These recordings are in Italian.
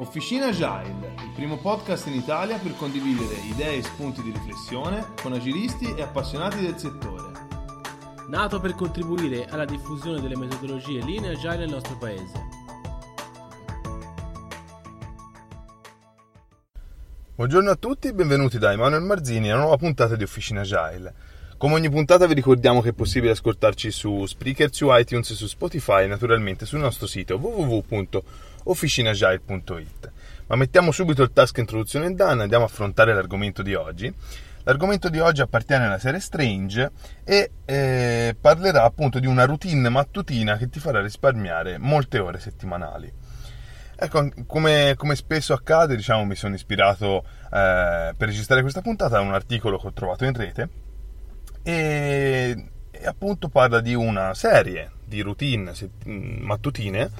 Officina Agile, il primo podcast in Italia per condividere idee e spunti di riflessione con agilisti e appassionati del settore. Nato per contribuire alla diffusione delle metodologie linee agile nel nostro paese. Buongiorno a tutti e benvenuti da Emanuele Marzini a una nuova puntata di Officina Agile. Come ogni puntata vi ricordiamo che è possibile ascoltarci su Spreaker, su iTunes, su Spotify e naturalmente sul nostro sito www.officinagile.it. Ma mettiamo subito il task introduzione done e andiamo a affrontare l'argomento di oggi. L'argomento di oggi appartiene alla serie Strange e eh, parlerà appunto di una routine mattutina che ti farà risparmiare molte ore settimanali. Ecco, come, come, spesso accade, diciamo, mi sono ispirato eh, per registrare questa puntata a un articolo che ho trovato in rete e, e appunto parla di una serie di routine mattutine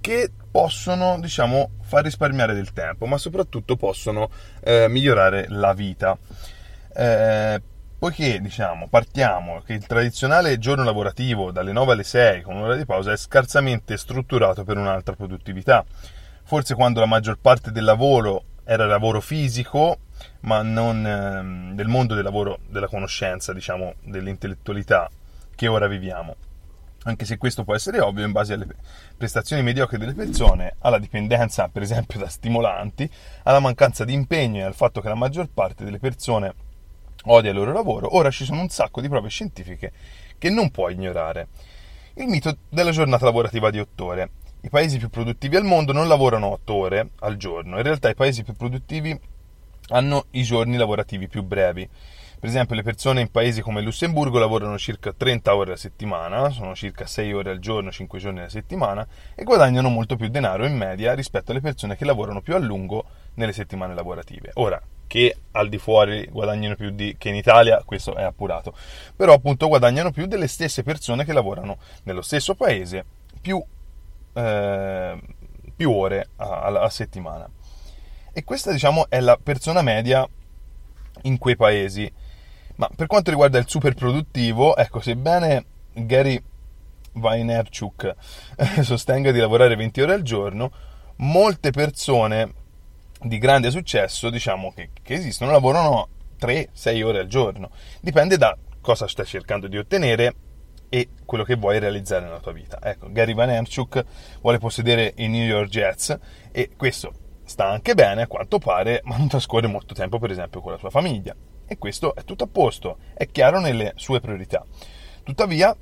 che possono, diciamo, far risparmiare del tempo, ma soprattutto possono eh, migliorare la vita. Eh, poiché, diciamo, partiamo che il tradizionale giorno lavorativo dalle 9 alle 6 con un'ora di pausa è scarsamente strutturato per un'altra produttività. Forse quando la maggior parte del lavoro era lavoro fisico, ma non ehm, del mondo del lavoro, della conoscenza, diciamo, dell'intellettualità che ora viviamo. Anche se questo può essere ovvio in base alle prestazioni mediocre delle persone, alla dipendenza, per esempio, da stimolanti, alla mancanza di impegno e al fatto che la maggior parte delle persone odia il loro lavoro, ora ci sono un sacco di prove scientifiche che non puoi ignorare. Il mito della giornata lavorativa di 8 ore. I paesi più produttivi al mondo non lavorano 8 ore al giorno, in realtà i paesi più produttivi hanno i giorni lavorativi più brevi. Per esempio, le persone in paesi come Lussemburgo lavorano circa 30 ore alla settimana, sono circa 6 ore al giorno, 5 giorni alla settimana, e guadagnano molto più denaro in media rispetto alle persone che lavorano più a lungo nelle settimane lavorative. Ora, che al di fuori guadagnano più di, che in Italia, questo è appurato, però appunto guadagnano più delle stesse persone che lavorano nello stesso paese più eh, più ore a, a settimana. E questa, diciamo, è la persona media in quei paesi. Ma per quanto riguarda il super produttivo, ecco, sebbene Gary Vaynerchuk eh, sostenga di lavorare 20 ore al giorno, molte persone di grande successo, diciamo, che, che esistono, lavorano 3-6 ore al giorno. Dipende da cosa stai cercando di ottenere e quello che vuoi realizzare nella tua vita. Ecco, Gary Vaynerchuk vuole possedere i New York Jets e questo sta anche bene a quanto pare, ma non trascorre molto tempo per esempio con la sua famiglia. E questo è tutto a posto, è chiaro nelle sue priorità. Tuttavia,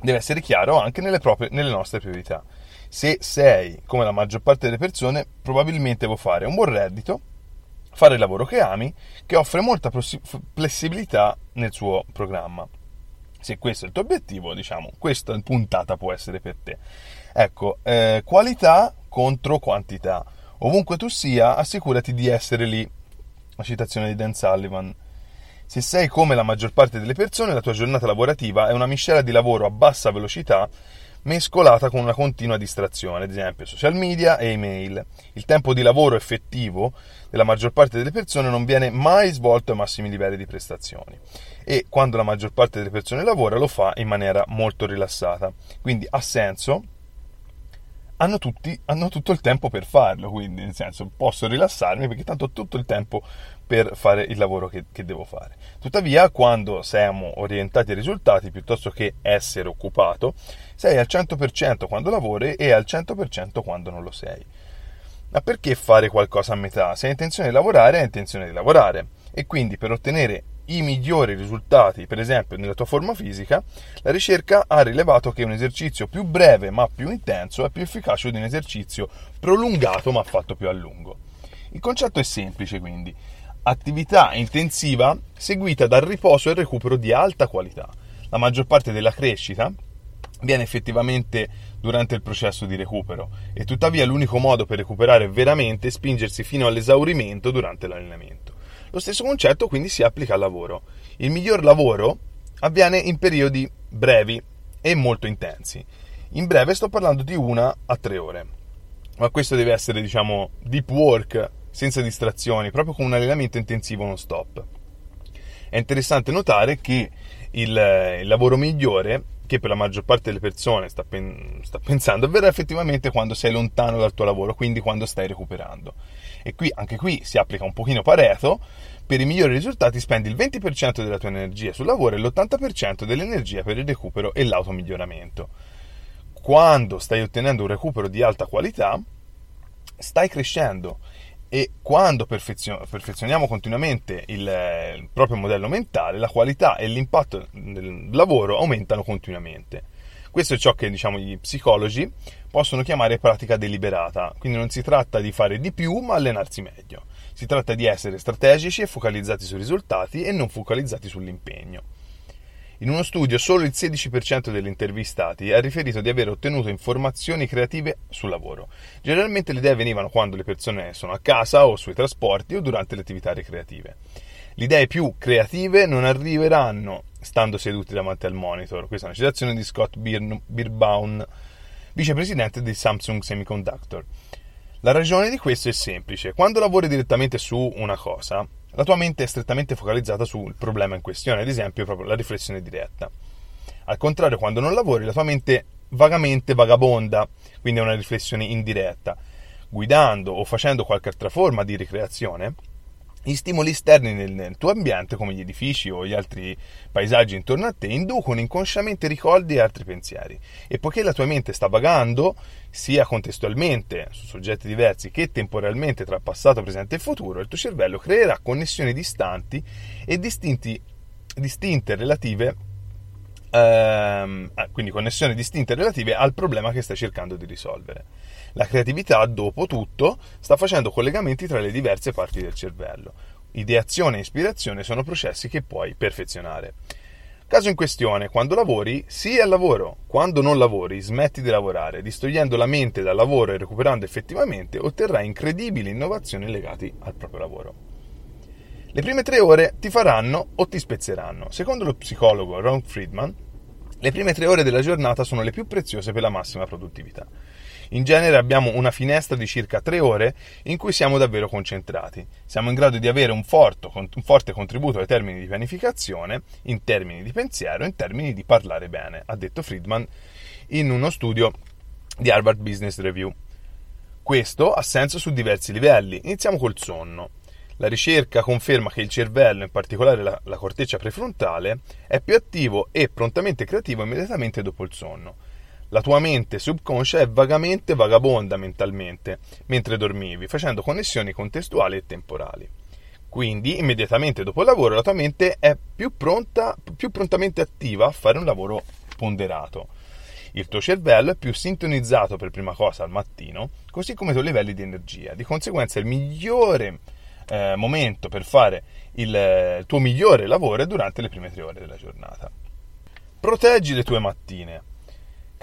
deve essere chiaro anche nelle, proprie, nelle nostre priorità. Se sei, come la maggior parte delle persone, probabilmente vuoi fare un buon reddito, fare il lavoro che ami, che offre molta flessibilità nel suo programma se questo è il tuo obiettivo, diciamo, questa puntata può essere per te. Ecco, eh, qualità contro quantità. Ovunque tu sia, assicurati di essere lì. La citazione di Dan Sullivan. Se sei come la maggior parte delle persone, la tua giornata lavorativa è una miscela di lavoro a bassa velocità mescolata con una continua distrazione, ad esempio social media e email. Il tempo di lavoro effettivo della maggior parte delle persone non viene mai svolto ai massimi livelli di prestazioni e quando la maggior parte delle persone lavora lo fa in maniera molto rilassata. Quindi ha senso hanno, tutti, hanno tutto il tempo per farlo, quindi nel senso posso rilassarmi perché tanto ho tutto il tempo per fare il lavoro che, che devo fare. Tuttavia, quando siamo orientati ai risultati piuttosto che essere occupato, sei al 100% quando lavori e al 100% quando non lo sei. Ma perché fare qualcosa a metà? Se hai intenzione di lavorare, hai intenzione di lavorare. E quindi per ottenere i migliori risultati, per esempio nella tua forma fisica, la ricerca ha rilevato che un esercizio più breve ma più intenso è più efficace di un esercizio prolungato ma fatto più a lungo. Il concetto è semplice quindi, attività intensiva seguita dal riposo e recupero di alta qualità. La maggior parte della crescita viene effettivamente durante il processo di recupero e tuttavia l'unico modo per recuperare veramente è spingersi fino all'esaurimento durante l'allenamento. Lo stesso concetto quindi si applica al lavoro. Il miglior lavoro avviene in periodi brevi e molto intensi. In breve sto parlando di una a tre ore, ma questo deve essere diciamo deep work senza distrazioni, proprio con un allenamento intensivo non stop. È interessante notare che il, il lavoro migliore che per la maggior parte delle persone sta, pen- sta, pensando avverrà effettivamente quando sei lontano dal tuo lavoro, quindi quando stai recuperando. E qui, anche qui si applica un pochino Pareto, per i migliori risultati spendi il 20% della tua energia sul lavoro e l'80% dell'energia per il recupero e l'automiglioramento. Quando stai ottenendo un recupero di alta qualità, stai crescendo e quando perfezioniamo continuamente il, il, proprio modello mentale, la qualità e l'impatto del lavoro aumentano continuamente. Questo è ciò che diciamo, gli psicologi possono chiamare pratica deliberata, quindi non si tratta di fare di più ma allenarsi meglio. Si tratta di essere strategici e focalizzati sui risultati e non focalizzati sull'impegno. In uno studio solo il 16% degli intervistati ha riferito di aver ottenuto informazioni creative sul lavoro. Generalmente le idee venivano quando le persone sono a casa o sui trasporti o durante le attività ricreative. Le idee più creative non arriveranno stando seduti davanti al monitor. Questa è una citazione di Scott Birbaum, vicepresidente di Samsung Semiconductor. La ragione di questo è semplice. Quando lavori direttamente su una cosa, la tua mente è strettamente focalizzata sul problema in questione, ad esempio proprio la riflessione diretta. Al contrario, quando non lavori, la tua mente vagamente vagabonda, quindi è una riflessione indiretta. Guidando o facendo qualche altra forma di ricreazione, gli stimoli esterni nel, tuo ambiente, come gli edifici o gli altri paesaggi intorno a te, inducono inconsciamente ricordi e altri pensieri. E poiché la tua mente sta vagando, sia contestualmente su soggetti diversi che temporalmente tra passato, presente e futuro, il tuo cervello creerà connessioni distanti e distinti, distinte relative ehm, quindi connessioni distinte relative al problema che stai cercando di risolvere. La creatività, dopo tutto, sta facendo collegamenti tra le diverse parti del cervello. Ideazione e ispirazione sono processi che puoi perfezionare. Caso in questione, quando lavori, sii al lavoro. Quando non lavori, smetti di lavorare. Distogliendo la mente dal lavoro e recuperando effettivamente, otterrai incredibili innovazioni legate al proprio lavoro. Le prime tre ore ti faranno o ti spezzeranno. Secondo lo psicologo Ron Friedman, le prime tre ore della giornata sono le più preziose per la massima produttività. In genere abbiamo una finestra di circa 3 ore in cui siamo davvero concentrati. Siamo in grado di avere un, forte, un forte contributo ai termini di pianificazione, in termini di pensiero, in termini di parlare bene, ha detto Friedman in uno studio di Harvard Business Review. Questo ha senso su diversi livelli. Iniziamo col sonno. La ricerca conferma che il cervello, in particolare la, la corteccia prefrontale, è più attivo e prontamente creativo immediatamente dopo il sonno. La tua mente subconscia è vagamente vagabonda mentalmente mentre dormivi, facendo connessioni contestuali e temporali. Quindi, immediatamente dopo il lavoro, la tua mente è più, pronta, più prontamente attiva a fare un lavoro ponderato. Il tuo cervello è più sintonizzato per prima cosa al mattino, così come i tuoi livelli di energia. Di conseguenza, il migliore eh, momento per fare il, il tuo migliore lavoro è durante le prime tre ore della giornata. Proteggi le tue mattine.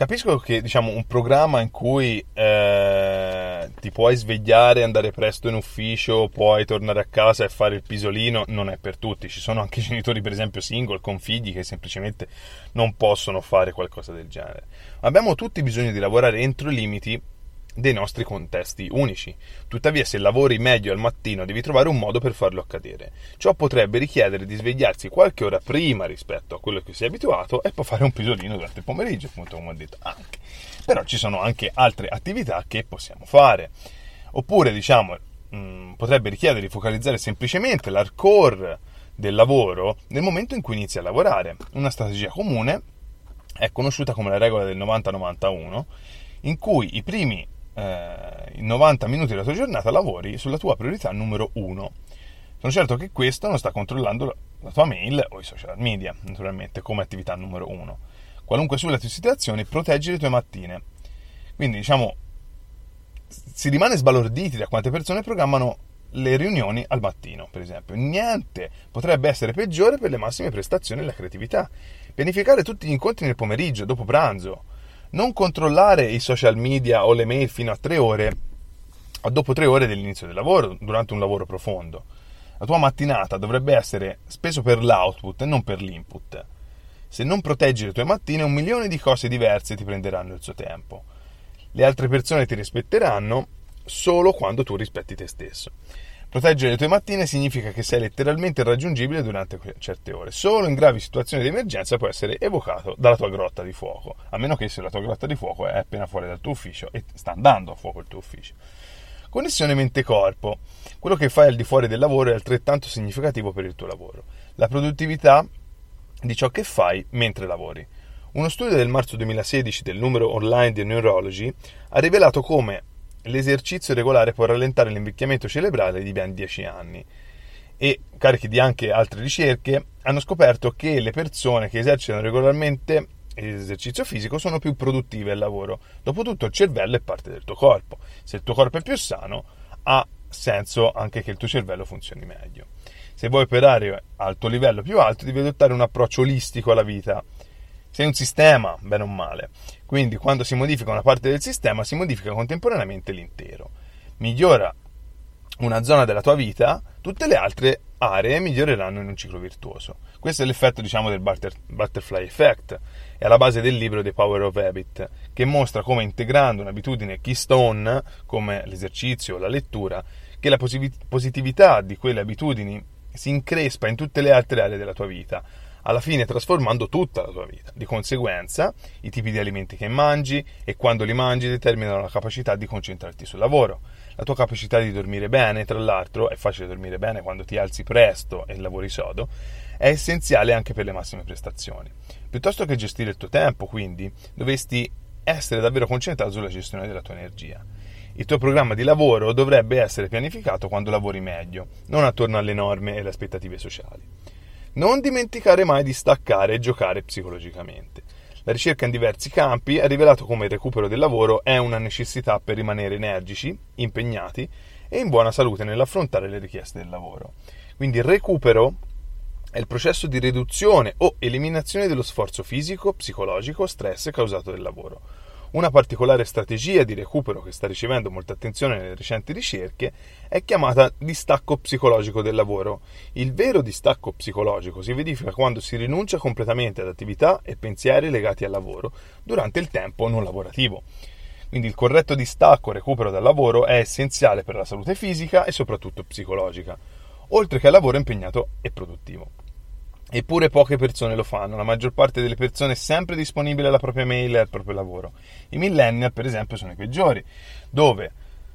Capisco che diciamo un programma in cui eh, ti puoi svegliare, andare presto in ufficio, puoi tornare a casa e fare il pisolino non è per tutti. Ci sono anche genitori, per esempio, single con figli che semplicemente non possono fare qualcosa del genere. Abbiamo tutti bisogno di lavorare entro i limiti dei nostri contesti unici. Tuttavia, se lavori meglio al mattino, devi trovare un modo per farlo accadere. Ciò potrebbe richiedere di svegliarsi qualche ora prima rispetto a quello che sei abituato e poi fare un pisolino durante il pomeriggio, appunto, come ho detto anche. Però ci sono anche altre attività che possiamo fare. Oppure, diciamo, mh, mm, potrebbe richiedere di focalizzare semplicemente l'hardcore del lavoro nel momento in cui inizi a lavorare. Una strategia comune è conosciuta come la regola del 90-91 in cui i primi eh, in 90 minuti della tua giornata lavori sulla tua priorità numero 1. Sono certo che questo non sta controllando la tua mail o i social media, naturalmente, come attività numero 1. Qualunque sulle tue situazioni, proteggi le tue mattine. Quindi, diciamo, si rimane sbalorditi da quante persone programmano le riunioni al mattino, per esempio. Niente potrebbe essere peggiore per le massime prestazioni e la creatività. Pianificare tutti gli incontri nel pomeriggio, dopo pranzo. Non controllare i social media o le mail fino a tre ore dopo tre ore dell'inizio del lavoro, durante un lavoro profondo. La tua mattinata dovrebbe essere speso per l'output e non per l'input. Se non proteggi le tue mattine, un milione di cose diverse ti prenderanno il suo tempo. Le altre persone ti rispetteranno solo quando tu rispetti te stesso. Proteggere le tue mattine significa che sei letteralmente irraggiungibile durante certe ore. Solo in gravi situazioni di emergenza può essere evocato dalla tua grotta di fuoco, a meno che se la tua grotta di fuoco è appena fuori dal tuo ufficio e sta andando a fuoco il tuo ufficio. Connessione mente-corpo. Quello che fai al di fuori del lavoro è altrettanto significativo per il tuo lavoro. La produttività di ciò che fai mentre lavori. Uno studio del marzo 2016 del numero online di Neurology ha rivelato come l'esercizio regolare può rallentare l'invecchiamento cerebrale di ben 10 anni e, carichi di anche altre ricerche, hanno scoperto che le persone che esercitano regolarmente l'esercizio fisico sono più produttive al lavoro. Dopotutto il cervello è parte del tuo corpo. Se il tuo corpo è più sano, ha senso anche che il tuo cervello funzioni meglio. Se vuoi operare al tuo livello più alto, devi adottare un approccio olistico alla vita. Sei un sistema, bene o male. Quindi quando si modifica una parte del sistema, si modifica contemporaneamente l'intero. Migliora una zona della tua vita, tutte le altre aree miglioreranno in un ciclo virtuoso. Questo è l'effetto, diciamo, del butterfly effect. È alla base del libro The Power of Habit, che mostra come integrando un'abitudine keystone, come l'esercizio o la lettura, che la positività di quelle abitudini si increspa in tutte le altre aree della tua vita, alla fine trasformando tutta la tua vita. Di conseguenza, i tipi di alimenti che mangi e quando li mangi determinano la capacità di concentrarti sul lavoro. La tua capacità di dormire bene, tra l'altro, è facile dormire bene quando ti alzi presto e lavori sodo, è essenziale anche per le massime prestazioni. Piuttosto che gestire il tuo tempo, quindi, dovresti essere davvero concentrato sulla gestione della tua energia. Il tuo programma di lavoro dovrebbe essere pianificato quando lavori meglio, non attorno alle norme e alle aspettative sociali. Non dimenticare mai di staccare e giocare psicologicamente. La ricerca in diversi campi ha rivelato come il recupero del lavoro è una necessità per rimanere energici, impegnati e in buona salute nell'affrontare le richieste del lavoro. Quindi il recupero è il processo di riduzione o eliminazione dello sforzo fisico, psicologico, stress causato dal lavoro. Una particolare strategia di recupero che sta ricevendo molta attenzione nelle recenti ricerche è chiamata distacco psicologico del lavoro. Il vero distacco psicologico si verifica quando si rinuncia completamente ad attività e pensieri legati al lavoro durante il tempo non lavorativo. Quindi il corretto distacco e recupero dal lavoro è essenziale per la salute fisica e soprattutto psicologica, oltre che al lavoro impegnato e produttivo. Eppure poche persone lo fanno, la maggior parte delle persone è sempre disponibile alla propria mail e al proprio lavoro. I millennial, per esempio, sono i peggiori, dove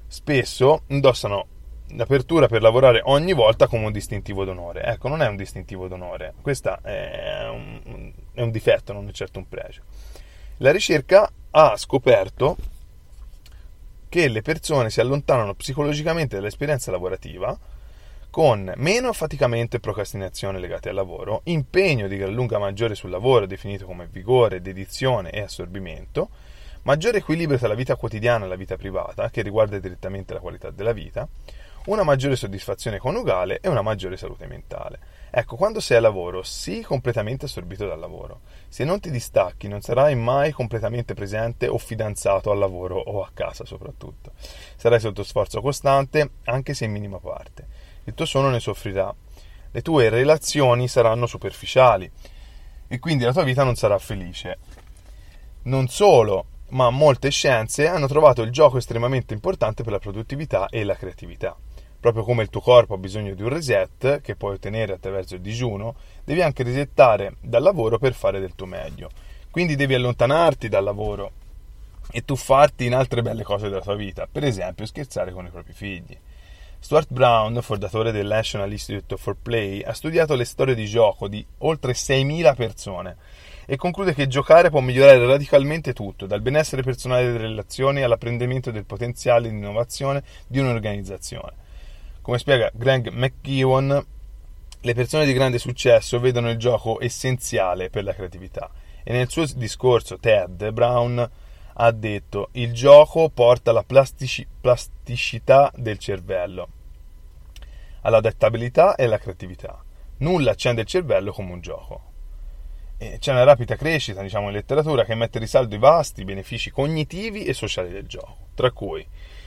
spesso indossano l'apertura per lavorare ogni volta come un distintivo d'onore. Ecco, non è un distintivo d'onore, questo è un, è un difetto, non è certo un pregio. La ricerca ha scoperto che le persone si allontanano psicologicamente dall'esperienza lavorativa con meno affaticamento e procrastinazione legati al lavoro, impegno di gran lunga maggiore sul lavoro definito come vigore, dedizione e assorbimento, maggiore equilibrio tra la vita quotidiana e la vita privata, che riguarda direttamente la qualità della vita, una maggiore soddisfazione coniugale e una maggiore salute mentale. Ecco, quando sei al lavoro, sii completamente assorbito dal lavoro. Se non ti distacchi, non sarai mai completamente presente o fidanzato al lavoro o a casa soprattutto. Sarai sotto sforzo costante, anche se in minima parte il tuo sonno ne soffrirà. Le tue relazioni saranno superficiali e quindi la tua vita non sarà felice. Non solo, ma molte scienze hanno trovato il gioco estremamente importante per la produttività e la creatività. Proprio come il tuo corpo ha bisogno di un reset, che puoi ottenere attraverso il digiuno, devi anche resettare dal lavoro per fare del tuo meglio. Quindi devi allontanarti dal lavoro e tuffarti in altre belle cose della tua vita, per esempio scherzare con i propri figli. Stuart Brown, fondatore del National Institute for Play, ha studiato le storie di gioco di oltre 6.000 persone e conclude che giocare può migliorare radicalmente tutto, dal benessere personale delle relazioni all'apprendimento del potenziale di innovazione di un'organizzazione. Come spiega Greg McGeown, le persone di grande successo vedono il gioco essenziale per la creatività e nel suo discorso TED Brown ha detto il gioco porta alla plastici- plasticità del cervello all'adattabilità e alla creatività. Nulla accende il cervello come un gioco. E c'è una rapida crescita, diciamo, in letteratura che mette in risalto i vasti benefici cognitivi e sociali del gioco, tra cui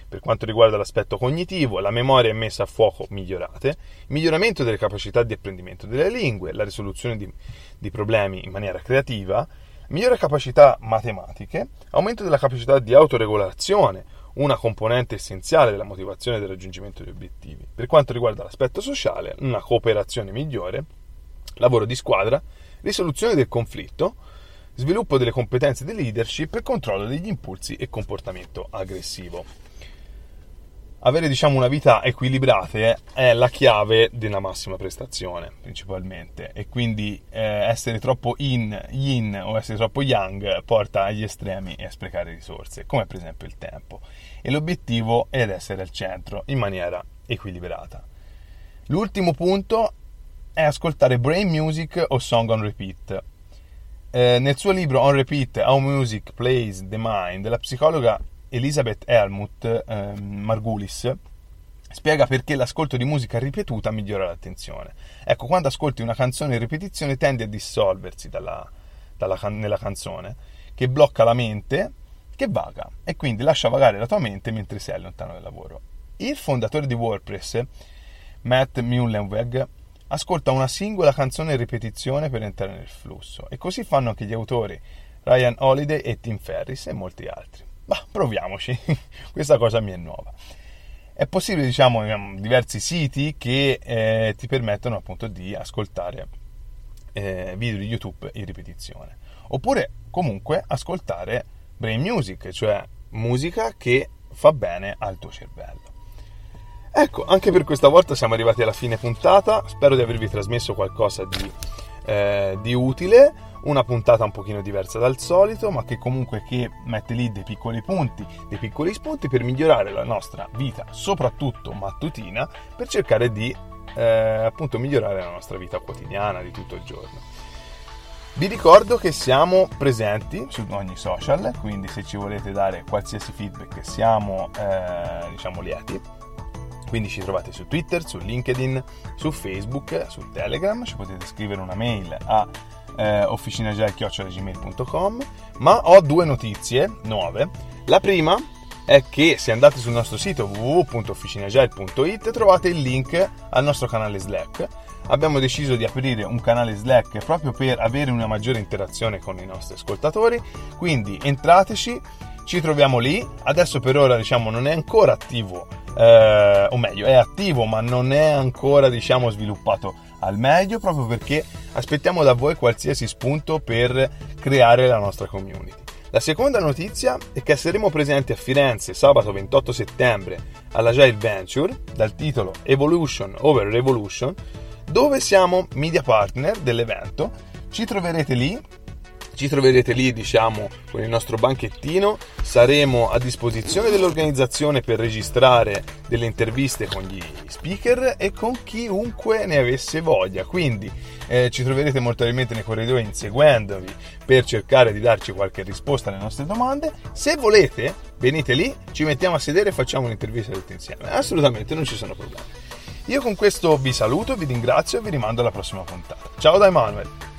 per quanto riguarda l'aspetto cognitivo, la memoria è messa a fuoco migliorate, il miglioramento delle capacità di apprendimento delle lingue, la risoluzione di, di problemi in maniera creativa, migliore capacità matematiche, aumento della capacità di autoregolazione, una componente essenziale della motivazione del raggiungimento degli obiettivi. Per quanto riguarda l'aspetto sociale, una cooperazione migliore, lavoro di squadra, risoluzione del conflitto, sviluppo delle competenze di leadership e controllo degli impulsi e comportamento aggressivo avere diciamo una vita equilibrata è la chiave della massima prestazione principalmente. E quindi eh, essere troppo in yin o essere troppo yang porta agli estremi e a sprecare risorse come per esempio il tempo. E l'obiettivo è ad essere al centro in maniera equilibrata. L'ultimo punto è ascoltare brain music o song on repeat. Eh, nel suo libro On Repeat How Music Plays the Mind la psicologa Elisabeth Helmut eh, Margulis spiega perché l'ascolto di musica ripetuta migliora l'attenzione. Ecco, quando ascolti una canzone in ripetizione tende a dissolversi dalla, dalla nella canzone, che blocca la mente, che vaga, e quindi lascia vagare la tua mente mentre sei lontano dal lavoro. Il fondatore di WordPress, Matt Mullenweg, ascolta una singola canzone in ripetizione per entrare nel flusso, e così fanno anche gli autori Ryan Holiday e Tim Ferris e molti altri. Ma proviamoci, questa cosa mi è nuova. È possibile, diciamo, diversi siti che eh, ti permettono appunto di ascoltare eh, video di YouTube in ripetizione. Oppure comunque ascoltare brain music, cioè musica che fa bene al tuo cervello. Ecco, anche per questa volta siamo arrivati alla fine puntata, spero di avervi trasmesso qualcosa di, eh, di utile una puntata un pochino diversa dal solito, ma che comunque che mette lì dei piccoli punti, dei piccoli spunti per migliorare la nostra vita, soprattutto mattutina, per cercare di eh, appunto migliorare la nostra vita quotidiana di tutto il giorno. Vi ricordo che siamo presenti su ogni social, quindi se ci volete dare qualsiasi feedback siamo eh, diciamo lieti. Quindi ci trovate su Twitter, su LinkedIn, su Facebook, su Telegram, ci potete scrivere una mail a eh, officinagile.gmail.com ma ho due notizie nuove. La prima è che se andate sul nostro sito www.officinagile.it trovate il link al nostro canale Slack. Abbiamo deciso di aprire un canale Slack proprio per avere una maggiore interazione con i nostri ascoltatori, quindi entrateci, ci troviamo lì. Adesso per ora diciamo non è ancora attivo, eh, o meglio, è attivo ma non è ancora diciamo sviluppato al meglio proprio perché aspettiamo da voi qualsiasi spunto per creare la nostra community. La seconda notizia è che saremo presenti a Firenze sabato 28 settembre alla Jail Venture dal titolo Evolution over Revolution dove siamo media partner dell'evento. Ci troverete lì ci troverete lì, diciamo, con il nostro banchettino. Saremo a disposizione dell'organizzazione per registrare delle interviste con gli speaker e con chiunque ne avesse voglia. Quindi eh, ci troverete molto probabilmente nei corridoi inseguendovi per cercare di darci qualche risposta alle nostre domande. Se volete, venite lì, ci mettiamo a sedere e facciamo un'intervista tutti insieme. Assolutamente, non ci sono problemi. Io con questo vi saluto, vi ringrazio e vi rimando alla prossima puntata. Ciao da Emanuele!